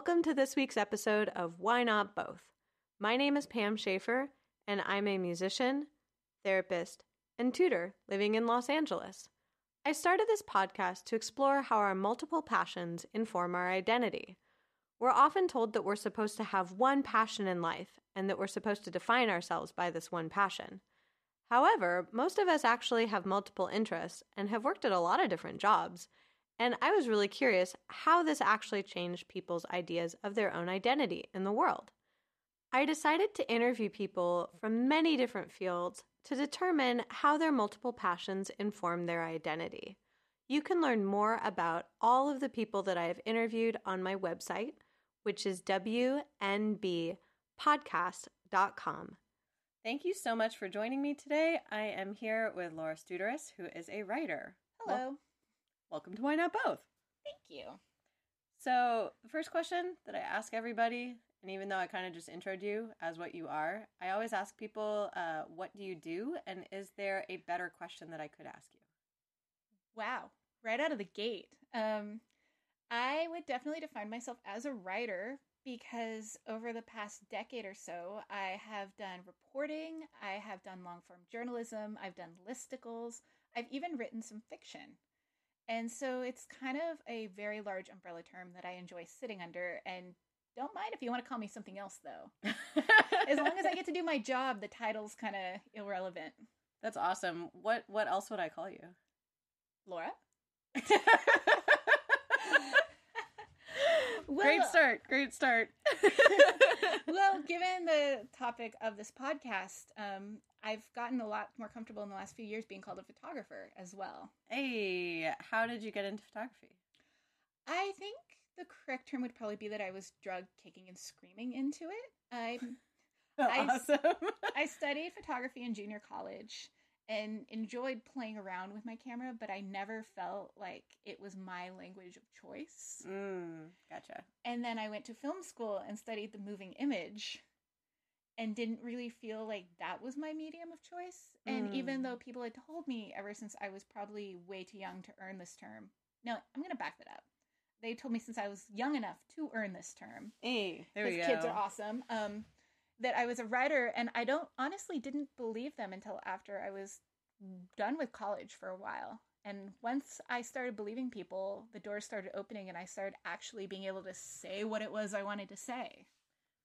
Welcome to this week's episode of Why Not Both. My name is Pam Schaefer, and I'm a musician, therapist, and tutor living in Los Angeles. I started this podcast to explore how our multiple passions inform our identity. We're often told that we're supposed to have one passion in life and that we're supposed to define ourselves by this one passion. However, most of us actually have multiple interests and have worked at a lot of different jobs. And I was really curious how this actually changed people's ideas of their own identity in the world. I decided to interview people from many different fields to determine how their multiple passions inform their identity. You can learn more about all of the people that I have interviewed on my website, which is wnbpodcast.com. Thank you so much for joining me today. I am here with Laura Studeris, who is a writer. Hello. Wel- welcome to Why Not Both. Thank you. So, the first question that I ask everybody, and even though I kind of just introed you as what you are, I always ask people, uh, what do you do? And is there a better question that I could ask you? Wow. Right out of the gate. Um, I would definitely define myself as a writer because over the past decade or so, I have done reporting, I have done long form journalism, I've done listicles, I've even written some fiction. And so it's kind of a very large umbrella term that I enjoy sitting under. And don't mind if you want to call me something else, though. as long as I get to do my job, the title's kind of irrelevant. That's awesome. What what else would I call you? Laura? great start. Great start. well, given the topic of this podcast, um, I've gotten a lot more comfortable in the last few years being called a photographer as well. Hey, how did you get into photography? I think the correct term would probably be that I was drug kicking and screaming into it. I, awesome. I, I studied photography in junior college and enjoyed playing around with my camera, but I never felt like it was my language of choice. Mm, gotcha. And then I went to film school and studied the moving image and didn't really feel like that was my medium of choice. And Mm. even though people had told me ever since I was probably way too young to earn this term, no, I'm going to back that up. They told me since I was young enough to earn this term. Hey, there we go. kids are awesome. Um, that I was a writer, and I don't honestly didn't believe them until after I was done with college for a while. And once I started believing people, the doors started opening, and I started actually being able to say what it was I wanted to say.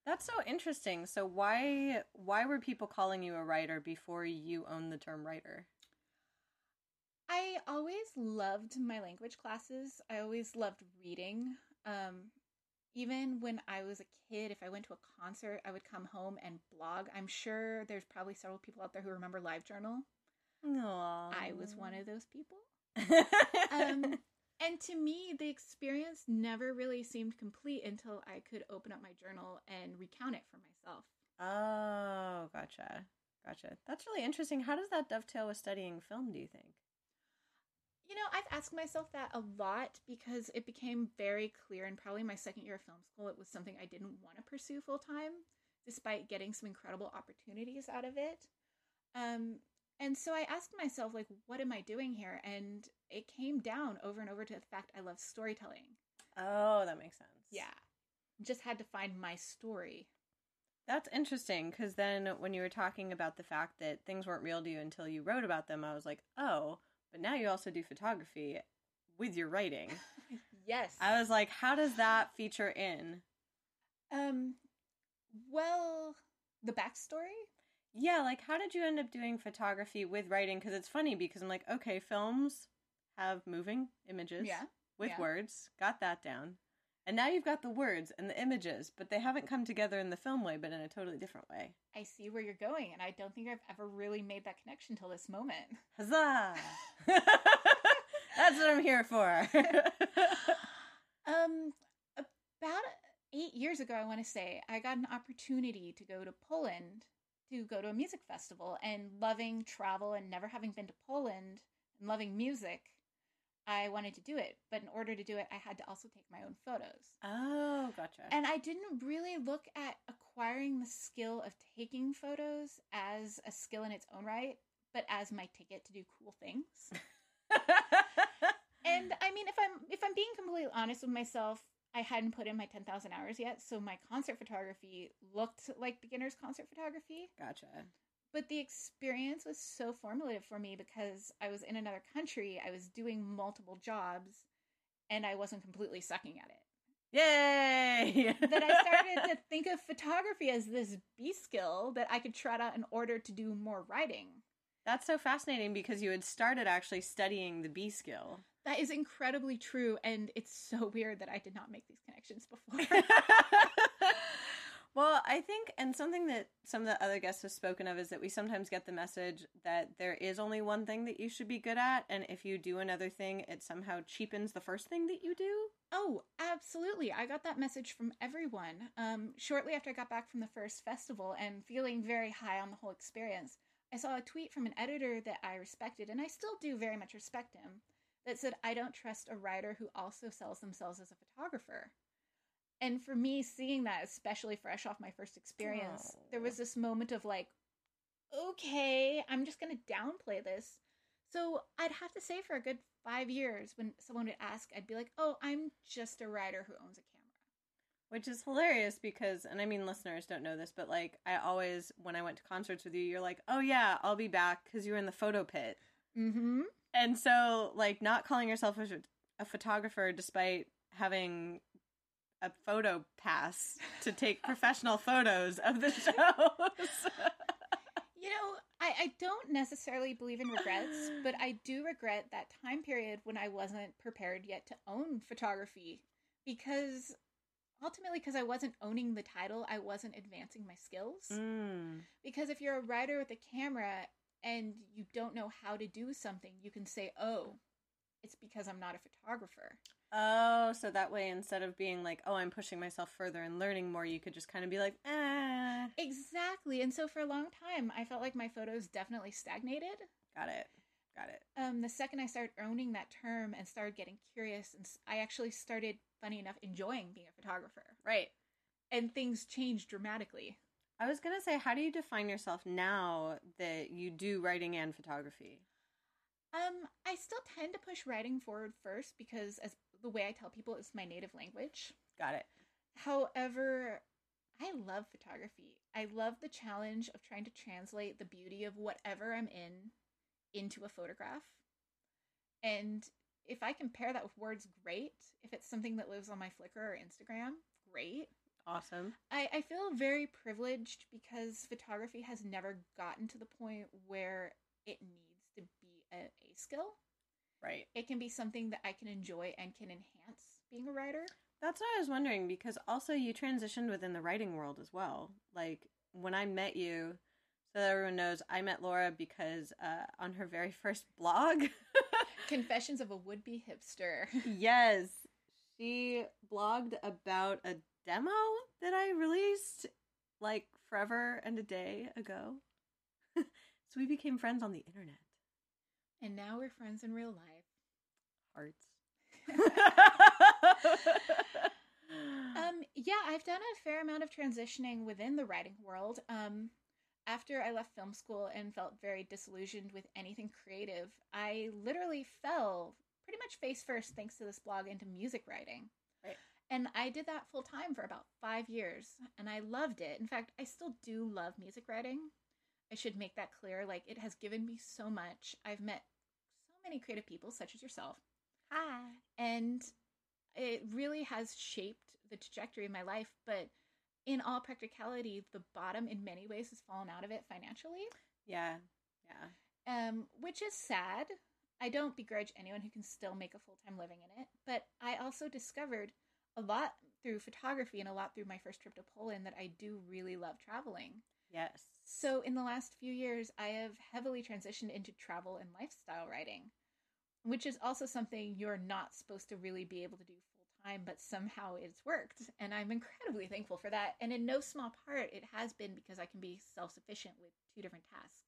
That's so interesting. So why why were people calling you a writer before you owned the term writer? I always loved my language classes. I always loved reading. Um, even when I was a kid, if I went to a concert, I would come home and blog. I'm sure there's probably several people out there who remember LiveJournal. Aww. I was one of those people. Um, and to me, the experience never really seemed complete until I could open up my journal and recount it for myself. oh, gotcha. Gotcha. That's really interesting. How does that dovetail with studying film, do you think? You know, I've asked myself that a lot because it became very clear in probably my second year of film school. It was something I didn't want to pursue full time, despite getting some incredible opportunities out of it. Um, and so I asked myself, like, what am I doing here? And it came down over and over to the fact I love storytelling. Oh, that makes sense. Yeah. Just had to find my story. That's interesting because then when you were talking about the fact that things weren't real to you until you wrote about them, I was like, oh, but now you also do photography with your writing. Yes. I was like, how does that feature in? um well, the backstory? Yeah, like how did you end up doing photography with writing? Because it's funny because I'm like, okay, films have moving images Yeah. with yeah. words, got that down. And now you've got the words and the images, but they haven't come together in the film way, but in a totally different way. I see where you're going, and I don't think I've ever really made that connection till this moment. Huzzah! That's what I'm here for. Um, about eight years ago, I want to say, I got an opportunity to go to Poland to go to a music festival. And loving travel and never having been to Poland and loving music, I wanted to do it. But in order to do it, I had to also take my own photos. oh, gotcha. And I didn't really look at acquiring the skill of taking photos as a skill in its own right, but as my ticket to do cool things. And I mean, if I'm if I'm being completely honest with myself, I hadn't put in my 10,000 hours yet, so my concert photography looked like beginner's concert photography. Gotcha. But the experience was so formative for me because I was in another country, I was doing multiple jobs, and I wasn't completely sucking at it. Yay! that I started to think of photography as this B skill that I could trot out in order to do more writing. That's so fascinating because you had started actually studying the B skill. That is incredibly true, and it's so weird that I did not make these connections before. well, I think, and something that some of the other guests have spoken of is that we sometimes get the message that there is only one thing that you should be good at, and if you do another thing, it somehow cheapens the first thing that you do. Oh, absolutely. I got that message from everyone. Um, shortly after I got back from the first festival and feeling very high on the whole experience, I saw a tweet from an editor that I respected, and I still do very much respect him that said, I don't trust a writer who also sells themselves as a photographer. And for me, seeing that, especially fresh off my first experience, oh. there was this moment of like, okay, I'm just going to downplay this. So I'd have to say for a good five years, when someone would ask, I'd be like, oh, I'm just a writer who owns a camera. Which is hilarious because, and I mean, listeners don't know this, but like, I always, when I went to concerts with you, you're like, oh yeah, I'll be back because you were in the photo pit. Mm hmm and so like not calling yourself a, a photographer despite having a photo pass to take professional photos of the shows. you know, I, I don't necessarily believe in regrets, but I do regret that time period when I wasn't prepared yet to own photography because ultimately because I wasn't owning the title, I wasn't advancing my skills. Mm. Because if you're a writer with a camera and you don't know how to do something, you can say, "Oh, it's because I'm not a photographer." Oh, so that way instead of being like, "Oh, I'm pushing myself further and learning more," you could just kind of be like, "Ah." Exactly. And so for a long time, I felt like my photos definitely stagnated. Got it. Got it. Um, the second I started owning that term and started getting curious, and I actually started, funny enough, enjoying being a photographer. Right. And things changed dramatically. I was gonna say, how do you define yourself now that you do writing and photography? Um, I still tend to push writing forward first because, as the way I tell people, it's my native language. Got it. However, I love photography. I love the challenge of trying to translate the beauty of whatever I'm in into a photograph. And if I can pair that with words, great. If it's something that lives on my Flickr or Instagram, great. Awesome. I, I feel very privileged because photography has never gotten to the point where it needs to be a, a skill. Right. It can be something that I can enjoy and can enhance being a writer. That's what I was wondering because also you transitioned within the writing world as well. Like when I met you, so that everyone knows, I met Laura because uh, on her very first blog, Confessions of a Would Be Hipster. yes. She blogged about a demo that I released like forever and a day ago. so we became friends on the internet. And now we're friends in real life. Hearts. um yeah, I've done a fair amount of transitioning within the writing world. Um after I left film school and felt very disillusioned with anything creative, I literally fell pretty much face first thanks to this blog into music writing. And I did that full time for about five years, and I loved it. In fact, I still do love music writing. I should make that clear. Like, it has given me so much. I've met so many creative people, such as yourself. Hi. And it really has shaped the trajectory of my life. But in all practicality, the bottom in many ways has fallen out of it financially. Yeah. Yeah. Um, which is sad. I don't begrudge anyone who can still make a full time living in it. But I also discovered a lot through photography and a lot through my first trip to Poland that I do really love traveling. Yes. So in the last few years, I have heavily transitioned into travel and lifestyle writing, which is also something you're not supposed to really be able to do full time, but somehow it's worked. And I'm incredibly thankful for that. And in no small part, it has been because I can be self sufficient with two different tasks.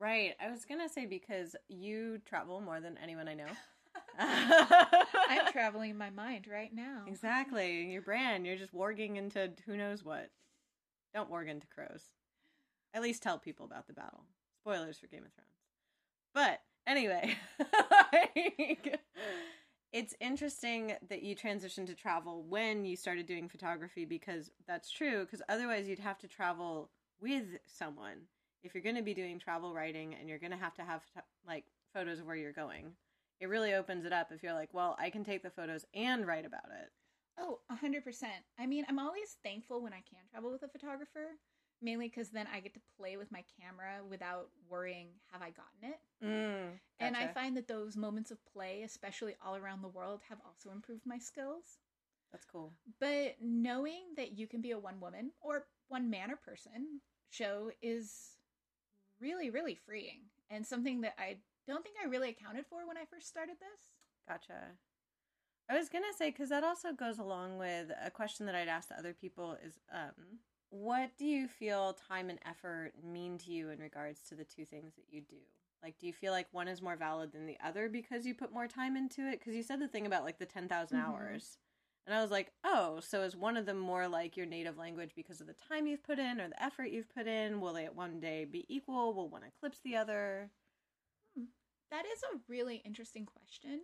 Right. I was going to say because you travel more than anyone I know. I'm traveling in my mind right now. Exactly. Your brand, you're just warging into who knows what. Don't warg into crows. At least tell people about the battle. Spoilers for Game of Thrones. But anyway, it's interesting that you transitioned to travel when you started doing photography because that's true because otherwise you'd have to travel with someone if you're going to be doing travel writing and you're going to have to have like photos of where you're going it really opens it up if you're like well i can take the photos and write about it oh 100% i mean i'm always thankful when i can travel with a photographer mainly because then I get to play with my camera without worrying, have I gotten it? Mm, gotcha. And I find that those moments of play, especially all around the world, have also improved my skills. That's cool. But knowing that you can be a one woman or one man or person show is really, really freeing and something that I don't think I really accounted for when I first started this. Gotcha. I was gonna say because that also goes along with a question that I'd asked other people is um, what do you feel time and effort mean to you in regards to the two things that you do? Like, do you feel like one is more valid than the other because you put more time into it? Because you said the thing about like the 10,000 mm-hmm. hours. And I was like, oh, so is one of them more like your native language because of the time you've put in or the effort you've put in? Will they one day be equal? Will one eclipse the other? That is a really interesting question.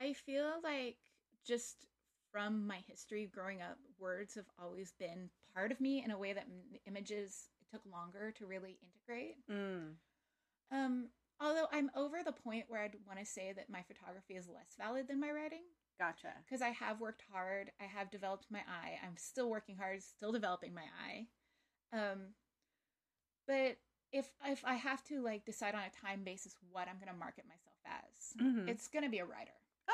I feel like just from my history growing up, words have always been part of me in a way that m- images took longer to really integrate. Mm. Um, although I'm over the point where I'd want to say that my photography is less valid than my writing. Gotcha. Because I have worked hard. I have developed my eye. I'm still working hard, still developing my eye. Um, but if if I have to like decide on a time basis what I'm going to market myself as, mm-hmm. it's going to be a writer.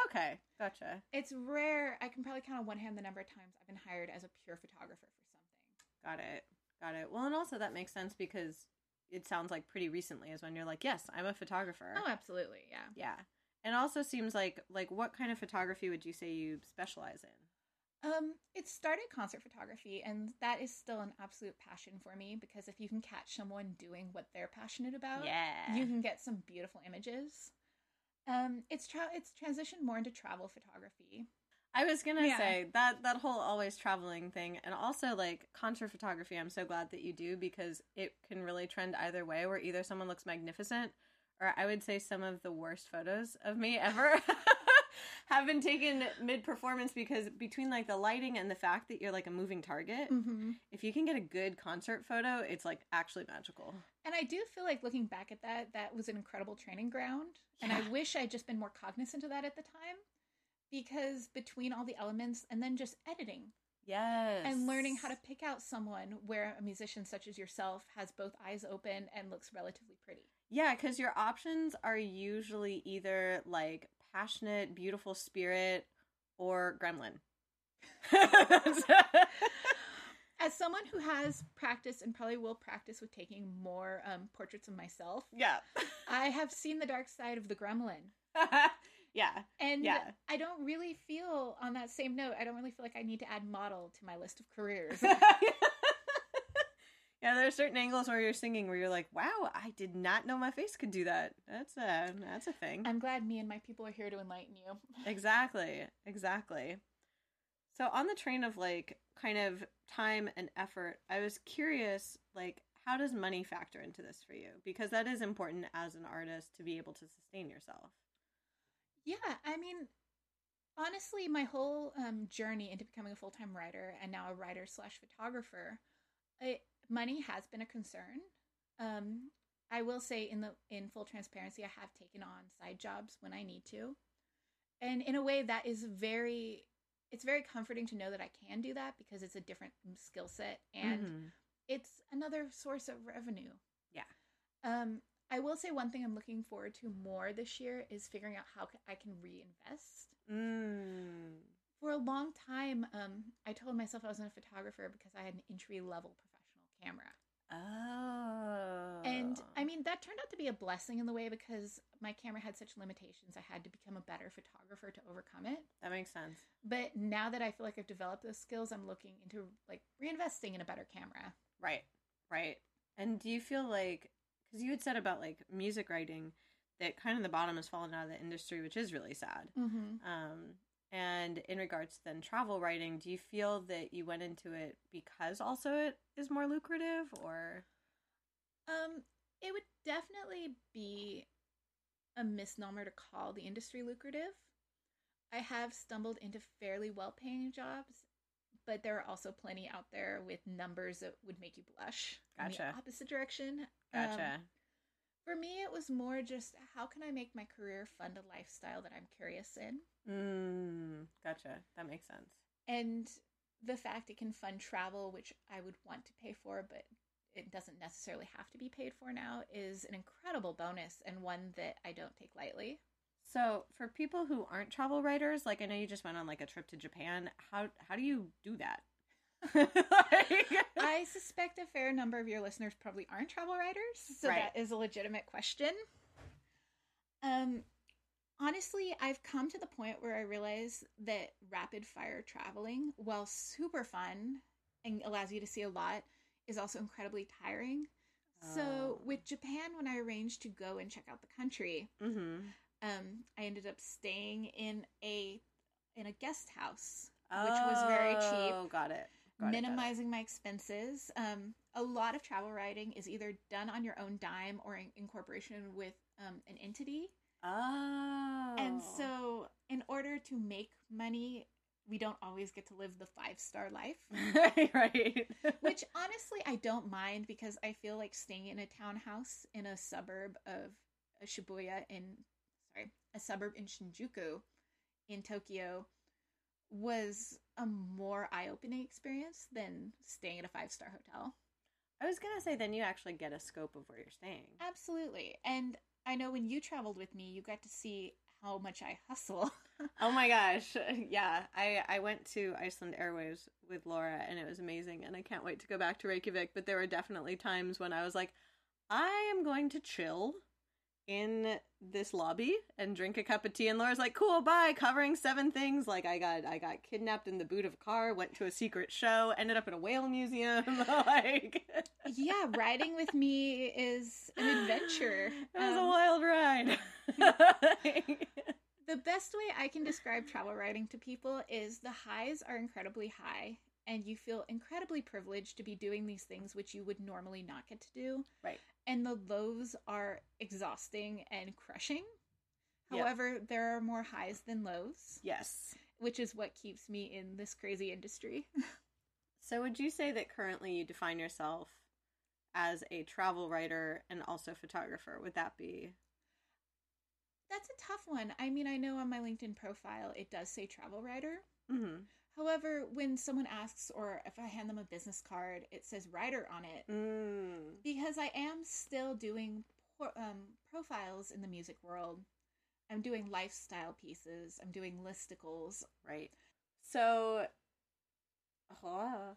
Okay, gotcha. It's rare. I can probably count on one hand the number of times I've been hired as a pure photographer for something. Got it. Got it. Well, and also that makes sense because it sounds like pretty recently is when you're like, yes, I'm a photographer. Oh, absolutely. Yeah. Yeah. And also seems like like what kind of photography would you say you specialize in? Um, it started concert photography, and that is still an absolute passion for me because if you can catch someone doing what they're passionate about, yeah, you can get some beautiful images. Um, it's tra- it's transitioned more into travel photography. I was gonna yeah. say that that whole always traveling thing, and also like concert photography. I'm so glad that you do because it can really trend either way. Where either someone looks magnificent, or I would say some of the worst photos of me ever have been taken mid performance because between like the lighting and the fact that you're like a moving target, mm-hmm. if you can get a good concert photo, it's like actually magical. And I do feel like looking back at that, that was an incredible training ground. Yeah. And I wish I'd just been more cognizant of that at the time because between all the elements and then just editing. Yes. And learning how to pick out someone where a musician such as yourself has both eyes open and looks relatively pretty. Yeah, because your options are usually either like passionate, beautiful spirit or gremlin. As someone who has practiced and probably will practice with taking more um, portraits of myself, yeah, I have seen the dark side of the gremlin. yeah, and yeah. I don't really feel on that same note. I don't really feel like I need to add model to my list of careers. Yeah, there are certain angles where you're singing where you're like, "Wow, I did not know my face could do that." That's a that's a thing. I'm glad me and my people are here to enlighten you. exactly. Exactly. So on the train of like kind of time and effort, I was curious like how does money factor into this for you? Because that is important as an artist to be able to sustain yourself. Yeah, I mean, honestly, my whole um, journey into becoming a full time writer and now a writer slash photographer, it money has been a concern. Um, I will say in the in full transparency, I have taken on side jobs when I need to, and in a way that is very it's very comforting to know that I can do that because it's a different skill set and mm-hmm. it's another source of revenue. Yeah. Um, I will say one thing I'm looking forward to more this year is figuring out how I can reinvest. Mm. For a long time, um, I told myself I wasn't a photographer because I had an entry level camera. Oh. And I mean, that turned out to be a blessing in the way because my camera had such limitations. I had to become a better photographer to overcome it. That makes sense. But now that I feel like I've developed those skills, I'm looking into like reinvesting in a better camera. Right. Right. And do you feel like, because you had said about like music writing, that kind of the bottom has fallen out of the industry, which is really sad. Mm-hmm. Um, and in regards to then travel writing, do you feel that you went into it because also it is more lucrative or um it would definitely be a misnomer to call the industry lucrative. I have stumbled into fairly well paying jobs, but there are also plenty out there with numbers that would make you blush. In Gotcha. the opposite direction. Um, Gotcha. For me, it was more just how can I make my career fund a lifestyle that I'm curious in? mm, gotcha. That makes sense. And the fact it can fund travel, which I would want to pay for, but it doesn't necessarily have to be paid for now, is an incredible bonus and one that I don't take lightly. So, for people who aren't travel writers, like I know you just went on like a trip to Japan. How how do you do that? Like- I suspect a fair number of your listeners probably aren't travel writers, so Right. that is a legitimate question. Um, honestly, I've come to the point where I realize that rapid fire traveling, while super fun and allows you to see a lot, is also incredibly tiring. So, Oh. with Japan, when I arranged to go and check out the country, mm-hmm. um, I ended up staying in a in a guest house, which was very cheap Oh, Got it. Got got it. minimizing my expenses. Um, a lot of travel writing is either done on your own dime or in, in corporation with um, an entity. Oh. And so, in order to make money, we don't always get to live the five star life. right. Which honestly, I don't mind because I feel like staying in a townhouse in a suburb of uh, Shibuya in sorry, a suburb in Shinjuku in Tokyo was a more eye-opening experience than staying at a five-star hotel. I was gonna say then you actually get a scope of where you're staying. Absolutely. And I know when you traveled with me, you got to see how much I hustle. Oh my gosh. Yeah. I, I went to Iceland Airwaves with Laura and it was amazing and I can't wait to go back to Reykjavik, but there were definitely times when I was like, I am going to chill in this lobby and drink a cup of tea and Laura's like, Cool, bye, covering seven things. Like I got I got kidnapped in the boot of a car, went to a secret show, ended up in a whale museum. like yeah, riding with me is an adventure. It was a Um, wild ride. The best way I can describe travel writing to people is the highs are incredibly high, and you feel incredibly privileged to be doing these things which you would normally not get to do. Right. And the lows are exhausting and crushing. Yep. However, there are more highs than lows, yes. which is what keeps me in this crazy industry. So, would you say that currently you define yourself as a travel writer and also photographer? Would that be? That's a tough one. I mean, I know on my LinkedIn profile it does say travel writer. Mm-hmm. However, when someone asks, or if I hand them a business card, it says writer on it. Mm. because I am still doing um, profiles in the music world. I'm doing lifestyle pieces. I'm doing listicles. Right. So, ah.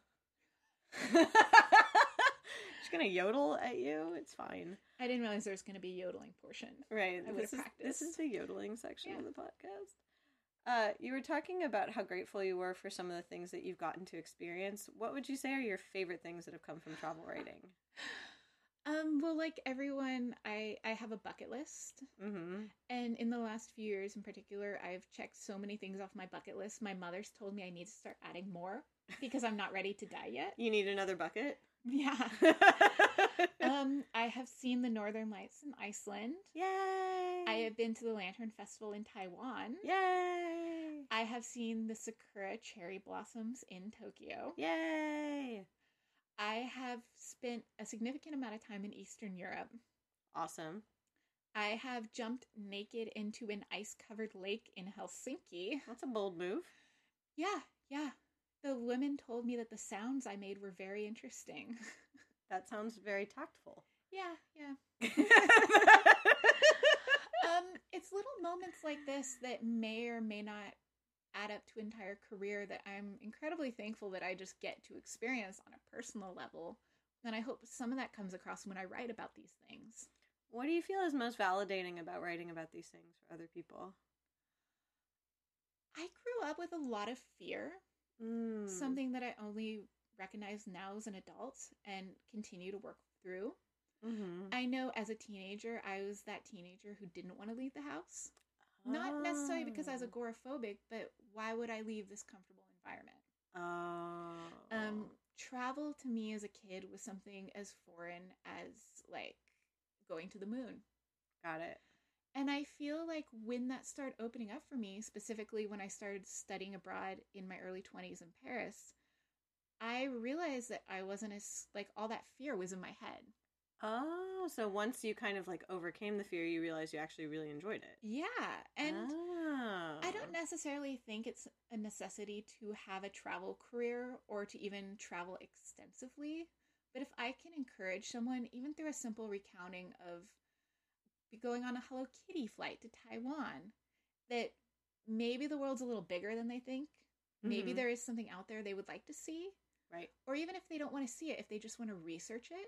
She's gonna yodel at you. It's fine. I didn't realize there was going to be a yodeling portion. Right. I is, this is the yodeling section of the podcast. Uh, you were talking about how grateful you were for some of the things that you've gotten to experience. What would you say are your favorite things that have come from travel writing? Um, well, like everyone, I I have a bucket list, Mm-hmm. and in the last few years, in particular, I've checked so many things off my bucket list. My mother's told me I need to start adding more because I'm not ready to die yet. You need another bucket. Yeah. Um, I have seen the Northern Lights in Iceland. Yay! I have been to the Lantern Festival in Taiwan. Yay! I have seen the sakura cherry blossoms in Tokyo. Yay! I have spent a significant amount of time in Eastern Europe. Awesome. I have jumped naked into an ice covered lake in Helsinki. That's a bold move. Yeah, yeah. The women told me that the sounds I made were very interesting. That sounds very tactful. yeah, yeah. Um, it's little moments like this that may or may not add up to entire career that I'm incredibly thankful that I just get to experience on a personal level. And I hope some of that comes across when I write about these things. what do you feel is most validating about writing about these things for other people? I grew up with a lot of fear, Mm. something that I only recognize now as an adult and continue to work through. Mm-hmm. I know as a teenager, I was that teenager who didn't want to leave the house. Not necessarily because I was Oh. agoraphobic, but why would I leave this comfortable environment? Oh. Um, travel to me as a kid was something as foreign as like going to the moon. got it. And I feel like when that started opening up for me, specifically when I started studying abroad in my early 20s in Paris, I realized that I wasn't as like all that fear was in my head. Oh, so once you kind of like overcame the fear, you realized you actually really enjoyed it. Yeah. And oh. I don't necessarily think it's a necessity to have a travel career or to even travel extensively. But if I can encourage someone, even through a simple recounting of going on a Hello Kitty flight to Taiwan, that maybe the world's a little bigger than they think. Maybe Mhm. there is something out there they would like to see. Right. Or even if they don't want to see it, if they just want to research it.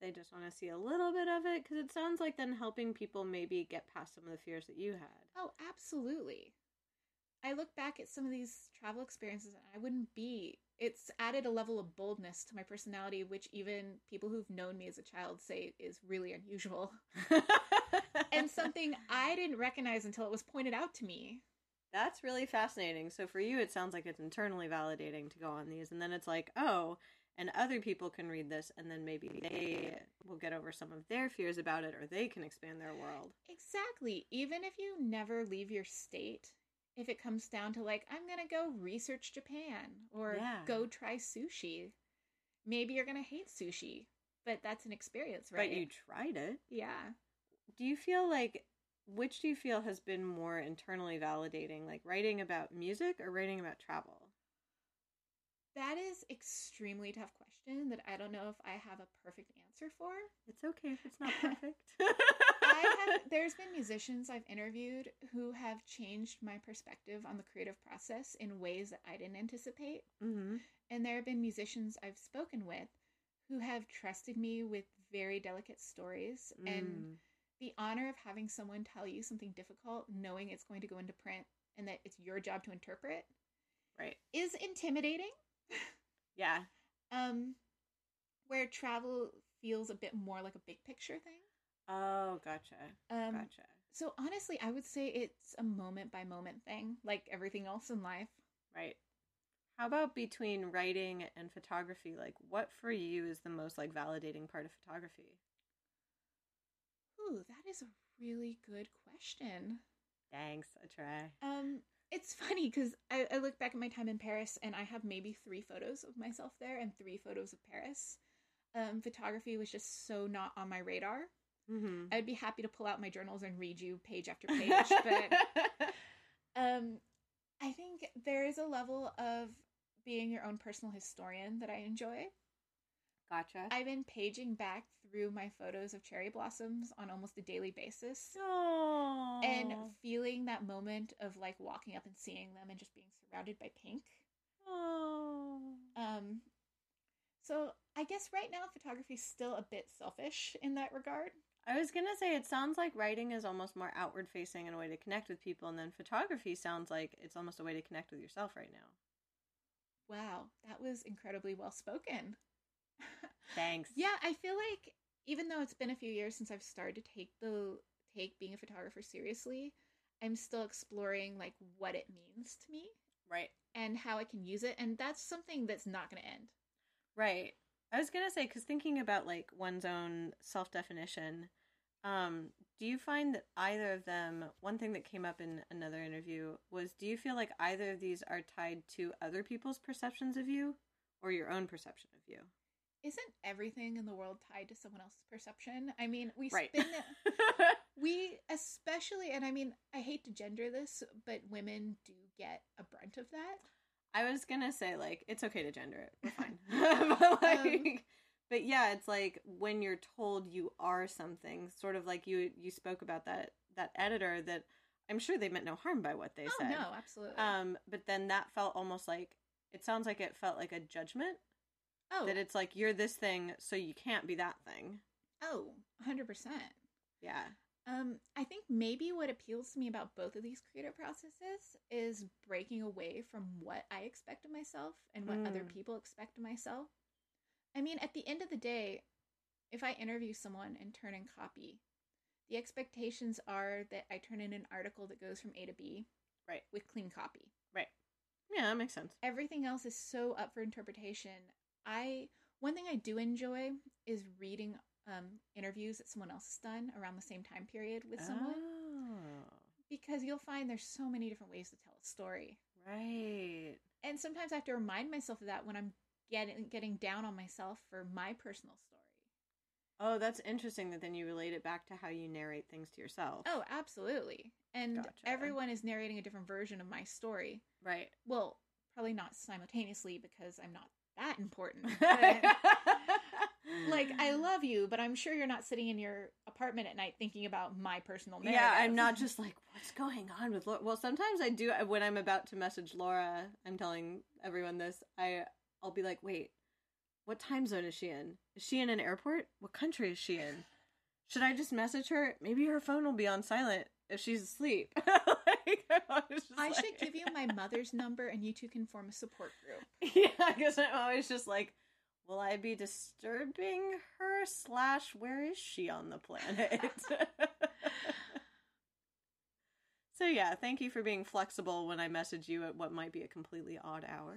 They just want to see a little bit of it because it sounds like then helping people maybe get past some of the fears that you had. Oh, absolutely. I look back at some of these travel experiences and I wouldn't be. It's added a level of boldness to my personality, which even people who've known me as a child say is really unusual. and something I didn't recognize until it was pointed out to me. That's really fascinating. So for you, it sounds like it's internally validating to go on these, and then it's like, oh, and other people can read this, and then maybe they will get over some of their fears about it, or they can expand their world. Exactly. Even if you never leave your state, if it comes down to like, I'm going to go research Japan or Yeah. go try sushi, maybe you're going to hate sushi, but that's an experience, right? But you tried it. yeah. Do you feel like which do you feel has been more internally validating, like writing about music or writing about travel? That is extremely tough question that I don't know if I have a perfect answer for. It's okay if it's not perfect. I have there's been musicians I've interviewed who have changed my perspective on the creative process in ways that I didn't anticipate. hmm And there have been musicians I've spoken with who have trusted me with very delicate stories and Mm. The honor of having someone tell you something difficult knowing it's going to go into print and that it's your job to interpret right. is intimidating. Yeah. Um where travel feels a bit more like a big picture thing. Oh, gotcha. Um Gotcha. so honestly, I would say it's a moment by moment thing, like everything else in life. Right. How about between writing and photography? Like, what for you is the most like validating part of photography? Ooh, that is a really good question. Thanks, I try. Um, it's funny because I, I look back at my time in Paris and I have maybe three photos of myself there and three photos of Paris. Um, photography was just so not on my radar. Mm-hmm. I'd be happy to pull out my journals and read you page after page, but um, I think there is a level of being your own personal historian that I enjoy. gotcha. I've been paging back through my photos of cherry blossoms on almost a daily basis. Oh. and feeling that moment of like walking up and seeing them and just being surrounded by pink. oh. Um, so I guess right now photography is still a bit selfish in that regard. I was gonna say it sounds like writing is almost more outward facing and a way to connect with people, and then photography sounds like it's almost a way to connect with yourself right now. Wow, that was incredibly well spoken. Thanks. yeah, I feel like even though it's been a few years since I've started to take the take being a photographer seriously, I'm still exploring like what it means to me Right. and how I can use it, and that's something that's not going to end. Right. I was gonna say because thinking about like one's own self definition, um, do you find that either of them? One thing that came up in another interview was: Do you feel like either of these are tied to other people's perceptions of you, or your own perception of you? Isn't everything in the world tied to someone else's perception? I mean, we Right. spin we especially and I mean, I hate to gender this, but women do get a brunt of that. I was gonna say like it's okay to gender it. We're fine. but like, Um, but yeah, it's like when you're told you are something, sort of like you you spoke about that that editor that I'm sure they meant no harm by what they oh said. no, absolutely. Um, but then that felt almost like it sounds like it felt like a judgment oh, that it's like you're this thing, so you can't be that thing. oh, 100%. Yeah. Um, I think maybe what appeals to me about both of these creative processes is breaking away from what I expect of myself and what other Mm. people expect of myself. I mean, at the end of the day, if I interview someone and turn in copy, the expectations are that I turn in an article that goes from A to B Right. with clean copy. Right. Yeah, that makes sense. Everything else is so up for interpretation. I one thing I do enjoy is reading um, interviews that someone else has done around the same time period with someone because you'll find there's so many different ways to tell a story. Right. And sometimes I have to remind myself of that when I'm getting getting down on myself for my personal story. Oh, that's interesting that then you relate it back to how you narrate things to yourself. Oh, absolutely. And Gotcha. everyone is narrating a different version of my story. right. Well, probably not simultaneously because I'm not that important. Like I love you, but I'm sure you're not sitting in your apartment at night thinking about my personal narrative. Yeah, I'm not just like, what's going on with Laura? Well, sometimes I do uh, when I'm about to message Laura. I'm telling everyone this. I I'll be like, wait, what time zone is she in? Is she in an airport? What country is she in? Should I just message her? Maybe her phone will be on silent if she's asleep. Like, I, I like- should give you my mother's number and you two can form a support group. Yeah, because I'm always just like, will I be disturbing her? Slash, where is she on the planet? so yeah, thank you for being flexible when I message you at what might be a completely odd hour.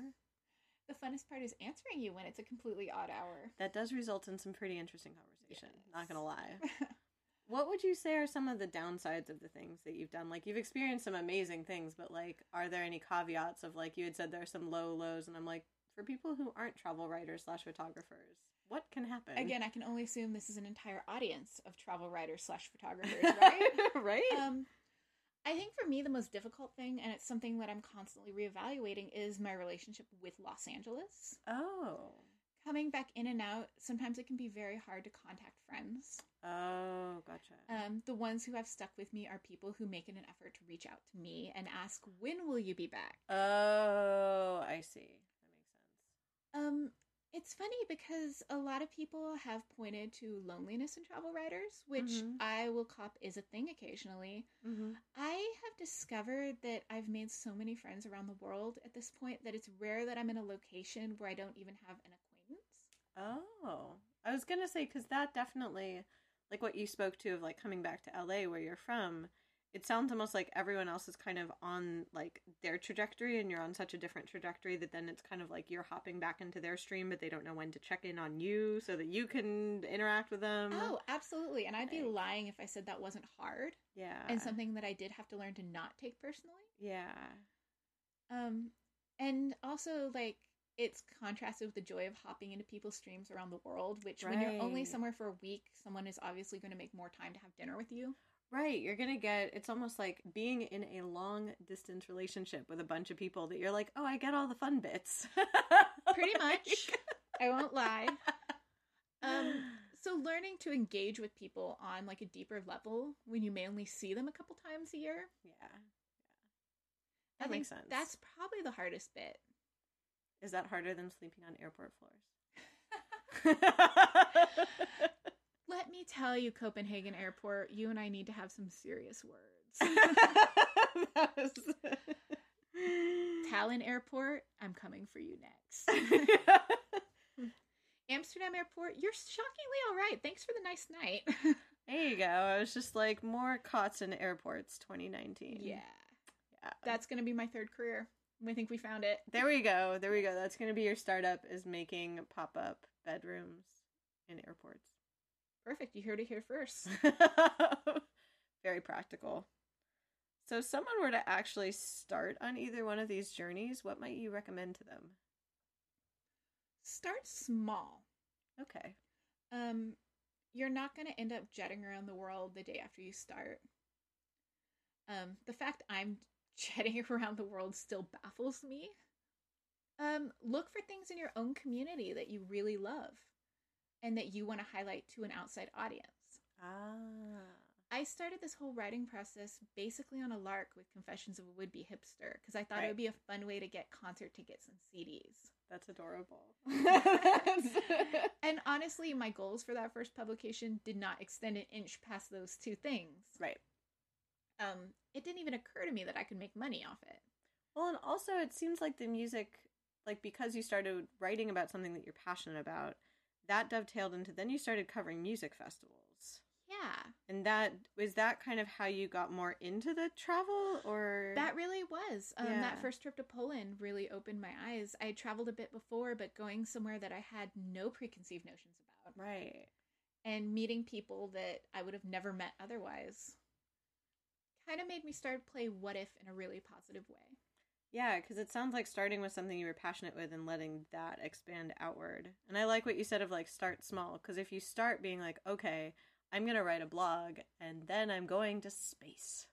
The funnest part is answering you when it's a completely odd hour. That does result in some pretty interesting conversation. Not gonna lie. What would you say are some of the downsides of the things that you've done? Like you've experienced some amazing things, but like, are there any caveats of like you had said there are some low lows, and I'm like, for people who aren't travel writers slash photographers, what can happen? Again, I can only assume this is an entire audience of travel writers slash photographers, right? right? um, I think for me, the most difficult thing, and it's something that I'm constantly reevaluating, is my relationship with Los Angeles. oh, Coming back in and out, sometimes it can be very hard to contact friends. oh, gotcha. Um, the ones who have stuck with me are people who make it an effort to reach out to me and ask, "When will you be back?" oh, I see. That makes sense. Um, it's funny because a lot of people have pointed to loneliness in travel writers, which Mhm. I will cop is a thing occasionally. Mm-hmm. I have discovered that I've made so many friends around the world at this point that it's rare that I'm in a location where I don't even have an acquaintance. Oh, I was gonna say because that definitely, like what you spoke to of like coming back to LA where you're from. It sounds almost like everyone else is kind of on like their trajectory, and you're on such a different trajectory that then it's kind of like you're hopping back into their stream, but they don't know when to check in on you so that you can interact with them. Oh, absolutely. And I'd be Like- lying if I said that wasn't hard yeah, and something that I did have to learn to not take personally. yeah, Um, and also like it's contrasted with the joy of hopping into people's streams around the world, which when you're only somewhere for a week, someone is obviously going to make more time to have dinner with you. Right, you're gonna get it's almost like being in a long distance relationship with a bunch of people that you're like, oh, I get all the fun bits. Pretty much. I won't lie. Um, so learning to engage with people on like a deeper level when you may only see them a couple times a year. yeah, I that makes sense. That's probably the hardest bit. Is that harder than sleeping on airport floors? Let me tell you, Copenhagen Airport, you and I need to have some serious words. Was- Tallinn Airport, I'm coming for you next. Amsterdam Airport, you're shockingly all right. Thanks for the nice night. there you go. I was just like more cots in airports 2019. yeah, Yeah. that's going to be my third career. I think we found it. There we go. There we go. That's going to be your startup is making pop-up bedrooms in airports. Perfect. You heard it here first. Very practical. So, if someone were to actually start on either one of these journeys, what might you recommend to them? Start small. Okay. Um, you're not going to end up jetting around the world the day after you start. Um, the fact I'm jetting around the world still baffles me. Um, look for things in your own community that you really love and that you want to highlight to an outside audience. Ah. I started this whole writing process basically on a lark with Confessions of a Would Be Hipster because I thought Right. it would be a fun way to get concert tickets and CDs. That's adorable. And honestly, my goals for that first publication did not extend an inch past those two things. right. Um, it didn't even occur to me that I could make money off it. Well, and also it seems like the music, like because you started writing about something that you're passionate about, that dovetailed into then you started covering music festivals. Yeah, And that was that kind of how you got more into the travel or that really was. Um, Yeah. That first trip to Poland really opened my eyes. I had traveled a bit before, but going somewhere that I had no preconceived notions about right. and meeting people that I would have never met otherwise kind of made me start play what if in a really positive way. Yeah, because it sounds like starting with something you were passionate with and letting that expand outward. And I like what you said of like start small, because if you start being like, okay, I'm going to write a blog and then I'm going to space.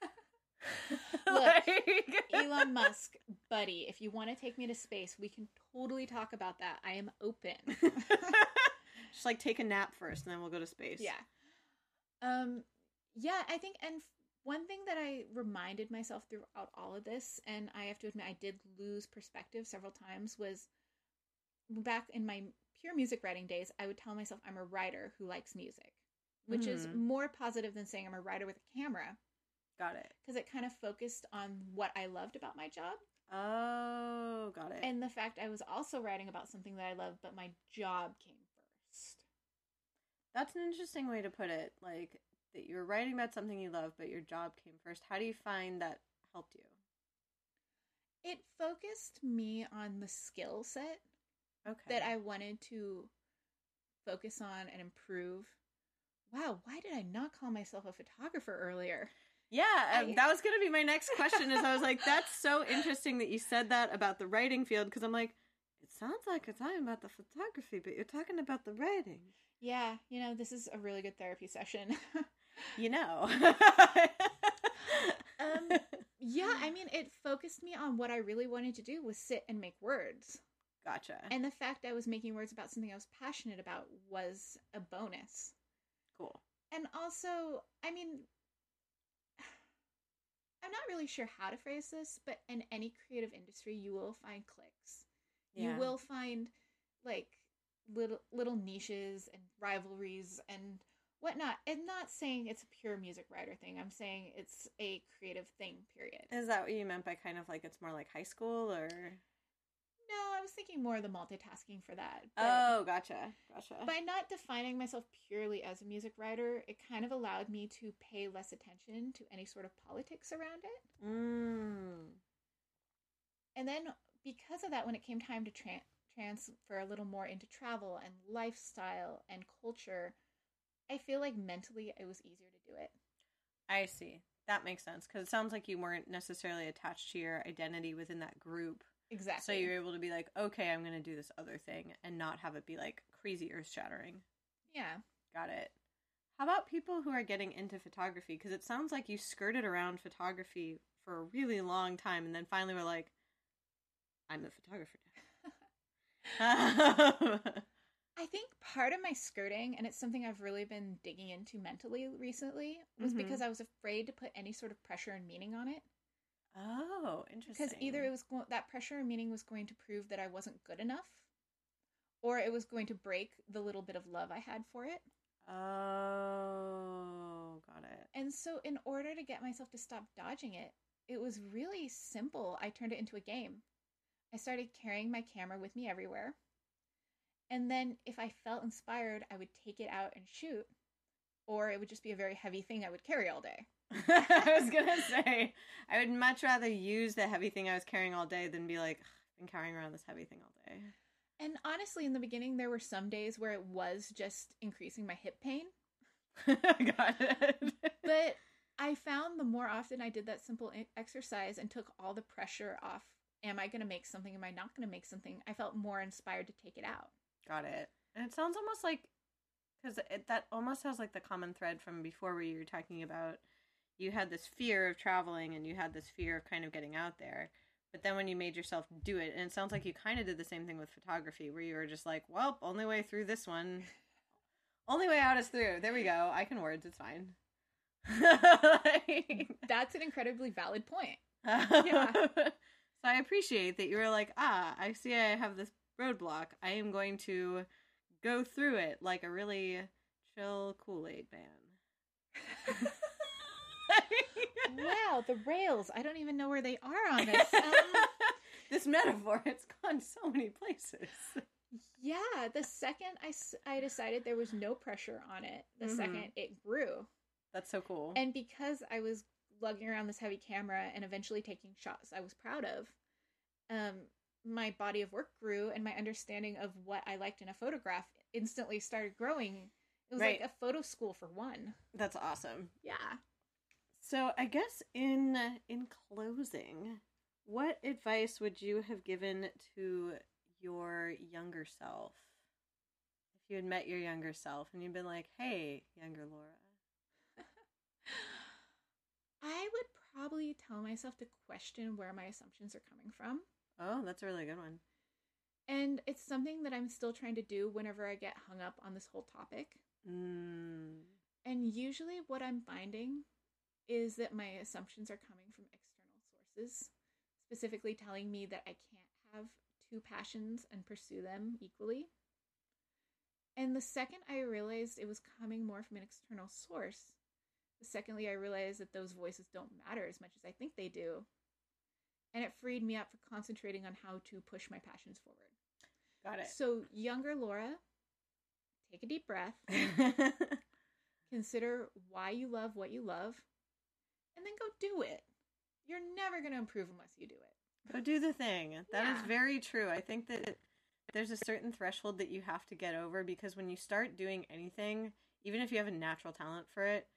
Look, Elon Musk, buddy, if you want to take me to space, we can totally talk about that. I am open. Just like take a nap first and then we'll go to space. Yeah. Um yeah, I think and one thing that I reminded myself throughout all of this and I have to admit I did lose perspective several times was back in my pure music writing days, I would tell myself I'm a writer who likes music, which mm-hmm. is more positive than saying I'm a writer with a camera. Got it. Because it kind of focused on what I loved about my job. Oh, got it. And the fact I was also writing about something that I love, but my job came first. That's an interesting way to put it. Like that you're writing about something you love, but your job came first. How do you find that helped you? It focused me on the skill set okay. that I wanted to focus on and improve. Wow, why did I not call myself a photographer earlier? Yeah, um, that was going to be my next question. Is I was like, that's so interesting that you said that about the writing field because I'm like, it sounds like you're talking about the photography, but you're talking about the writing. Yeah, you know, this is a really good therapy session. you know. um, yeah, I mean, it focused me on what I really wanted to do was sit and make words. Gotcha. And the fact I was making words about something I was passionate about was a bonus. Cool. And also, I mean, I'm not really sure how to phrase this, but in any creative industry, you will find cliques. Yeah. You will find like little little niches and rivalries and whatnot. I'm not saying it's a pure music writer thing. I'm saying it's a creative thing. Period. Is that what you meant by kind of like it's more like high school or? No, I was thinking more of the multitasking for that. oh, gotcha. Gotcha. By not defining myself purely as a music writer, it kind of allowed me to pay less attention to any sort of politics around it. Mm. And then because of that, when it came time to tra- transfer a little more into travel and lifestyle and culture, I feel like mentally it was easier to do it. I see. That makes sense because it sounds like you weren't necessarily attached to your identity within that group Exactly. So you're able to be like, okay, I'm going to do this other thing and not have it be like crazy earth shattering. Yeah. Got it. How about people who are getting into photography? Because it sounds like you skirted around photography for a really long time and then finally were like, I'm a photographer I think part of my skirting, and it's something I've really been digging into mentally recently, was mm-hmm. because I was afraid to put any sort of pressure and meaning on it. Oh, interesting. Because either it was go- that pressure and meaning was going to prove that I wasn't good enough, or it was going to break the little bit of love I had for it. Oh, got it. And so, in order to get myself to stop dodging it, it was really simple. I turned it into a game. I started carrying my camera with me everywhere. And then, if I felt inspired, I would take it out and shoot, or it would just be a very heavy thing I would carry all day. I was gonna say I would much rather use the heavy thing I was carrying all day than be like I've been carrying around this heavy thing all day. And honestly, in the beginning, there were some days where it was just increasing my hip pain. Got it. but I found the more often I did that simple exercise and took all the pressure off am I going to make something? Am I not going to make something? I felt more inspired to take it out. Got it. And it sounds almost like, because that almost has like the common thread from before where you were talking about you had this fear of traveling and you had this fear of kind of getting out there. But then when you made yourself do it, and it sounds like you kind of did the same thing with photography, where you were just like, well, only way through this one. Only way out is through. There we go. I can words. It's fine. That's an incredibly valid point. yeah. so I appreciate that you were like, ah, I see I have this roadblock. I am going to go through it like a really chill Kool Aid man wow, the rails. I don't even know where they are on this. Um, this metaphor, it's gone so many places. Yeah, the second I, I decided there was no pressure on it, the mm-hmm. second it grew. That's so cool. And because I was lugging around this heavy camera and eventually taking shots I was proud of, um, my body of work grew and my understanding of what I liked in a photograph instantly started growing. It was right. like a photo school for one. That's awesome. Yeah. So I guess in in closing, what advice would you have given to your younger self if you had met your younger self and you'd been like, "Hey, younger Laura." I would probably tell myself to question where my assumptions are coming from. Oh, that's a really good one. And it's something that I'm still trying to do whenever I get hung up on this whole topic. Mm. And usually, what I'm finding is that my assumptions are coming from external sources, specifically telling me that I can't have two passions and pursue them equally. And the second I realized it was coming more from an external source, the secondly I realized that those voices don't matter as much as I think they do. And it freed me up for concentrating on how to push my passions forward. Got it. So, younger Laura, take a deep breath, consider why you love what you love, and then go do it. You're never going to improve unless you do it. Go do the thing. That is Yeah. very true. I think that there's a certain threshold that you have to get over because when you start doing anything, even if you have a natural talent for it,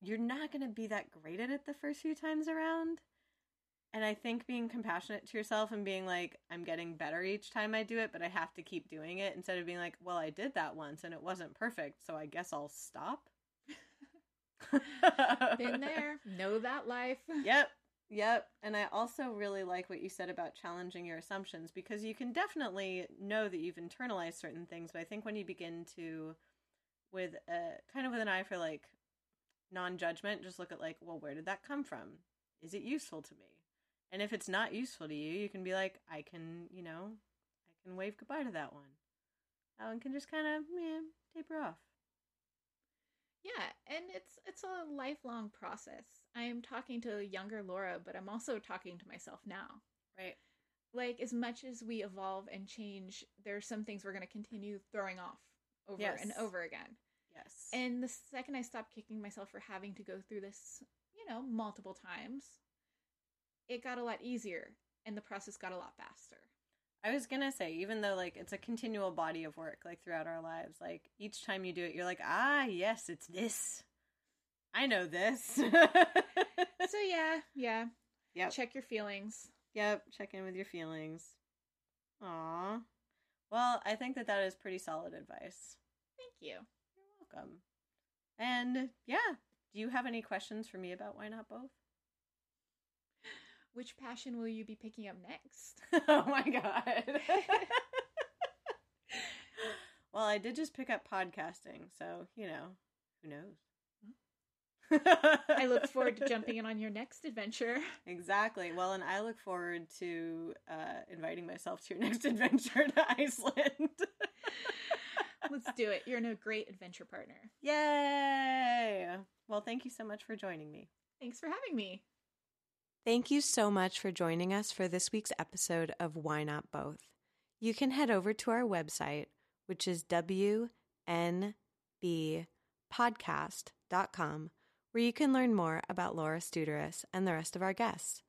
you're not going to be that great at it the first few times around. And I think being compassionate to yourself and being like, I'm getting better each time I do it, but I have to keep doing it instead of being like, well, I did that once and it wasn't perfect, so I guess I'll stop. Been there, know that life. Yep. Yep. And I also really like what you said about challenging your assumptions because you can definitely know that you've internalized certain things, but I think when you begin to with a kind of with an eye for like non-judgment, just look at like, well, where did that come from? Is it useful to me? And if it's not useful to you, you can be like, I can, you know, I can wave goodbye to that one. That one can just kind of, yeah, taper off. Yeah, and it's it's a lifelong process. I am talking to younger Laura, but I'm also talking to myself now. Right. Like as much as we evolve and change, there are some things we're going to continue throwing off over and over again. Yes. And the second I stopped kicking myself for having to go through this, you know, multiple times, it got a lot easier and the process got a lot faster. I was gonna say, even though like it's a continual body of work, like throughout our lives, like each time you do it, you're like, ah, yes, it's this. I know this. So yeah, yeah. yep, Check your feelings. yep. Check in with your feelings. Aw. Well, I think that that is pretty solid advice. Thank you. You're welcome. And yeah, do you have any questions for me about why not both? Which passion will you be picking up next? oh my god. well, I did just pick up podcasting, so you know, who knows? I look forward to jumping in on your next adventure. Exactly. Well, and I look forward to uh, inviting myself to your next adventure to Iceland. Let's do it. You're a great adventure partner. Yay! Well, thank you so much for joining me. Thanks for having me. Thank you so much for joining us for this week's episode of Why Not Both. You can head over to our website, which is wnbpodcast.com, where you can learn more about Laura Studarus and the rest of our guests.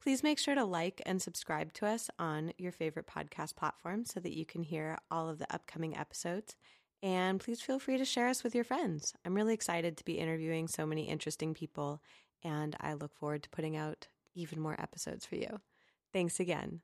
Please make sure to like and subscribe to us on your favorite podcast platform so that you can hear all of the upcoming episodes. And please feel free to share us with your friends. I'm really excited to be interviewing so many interesting people and I look forward to putting out even more episodes for you. Thanks again.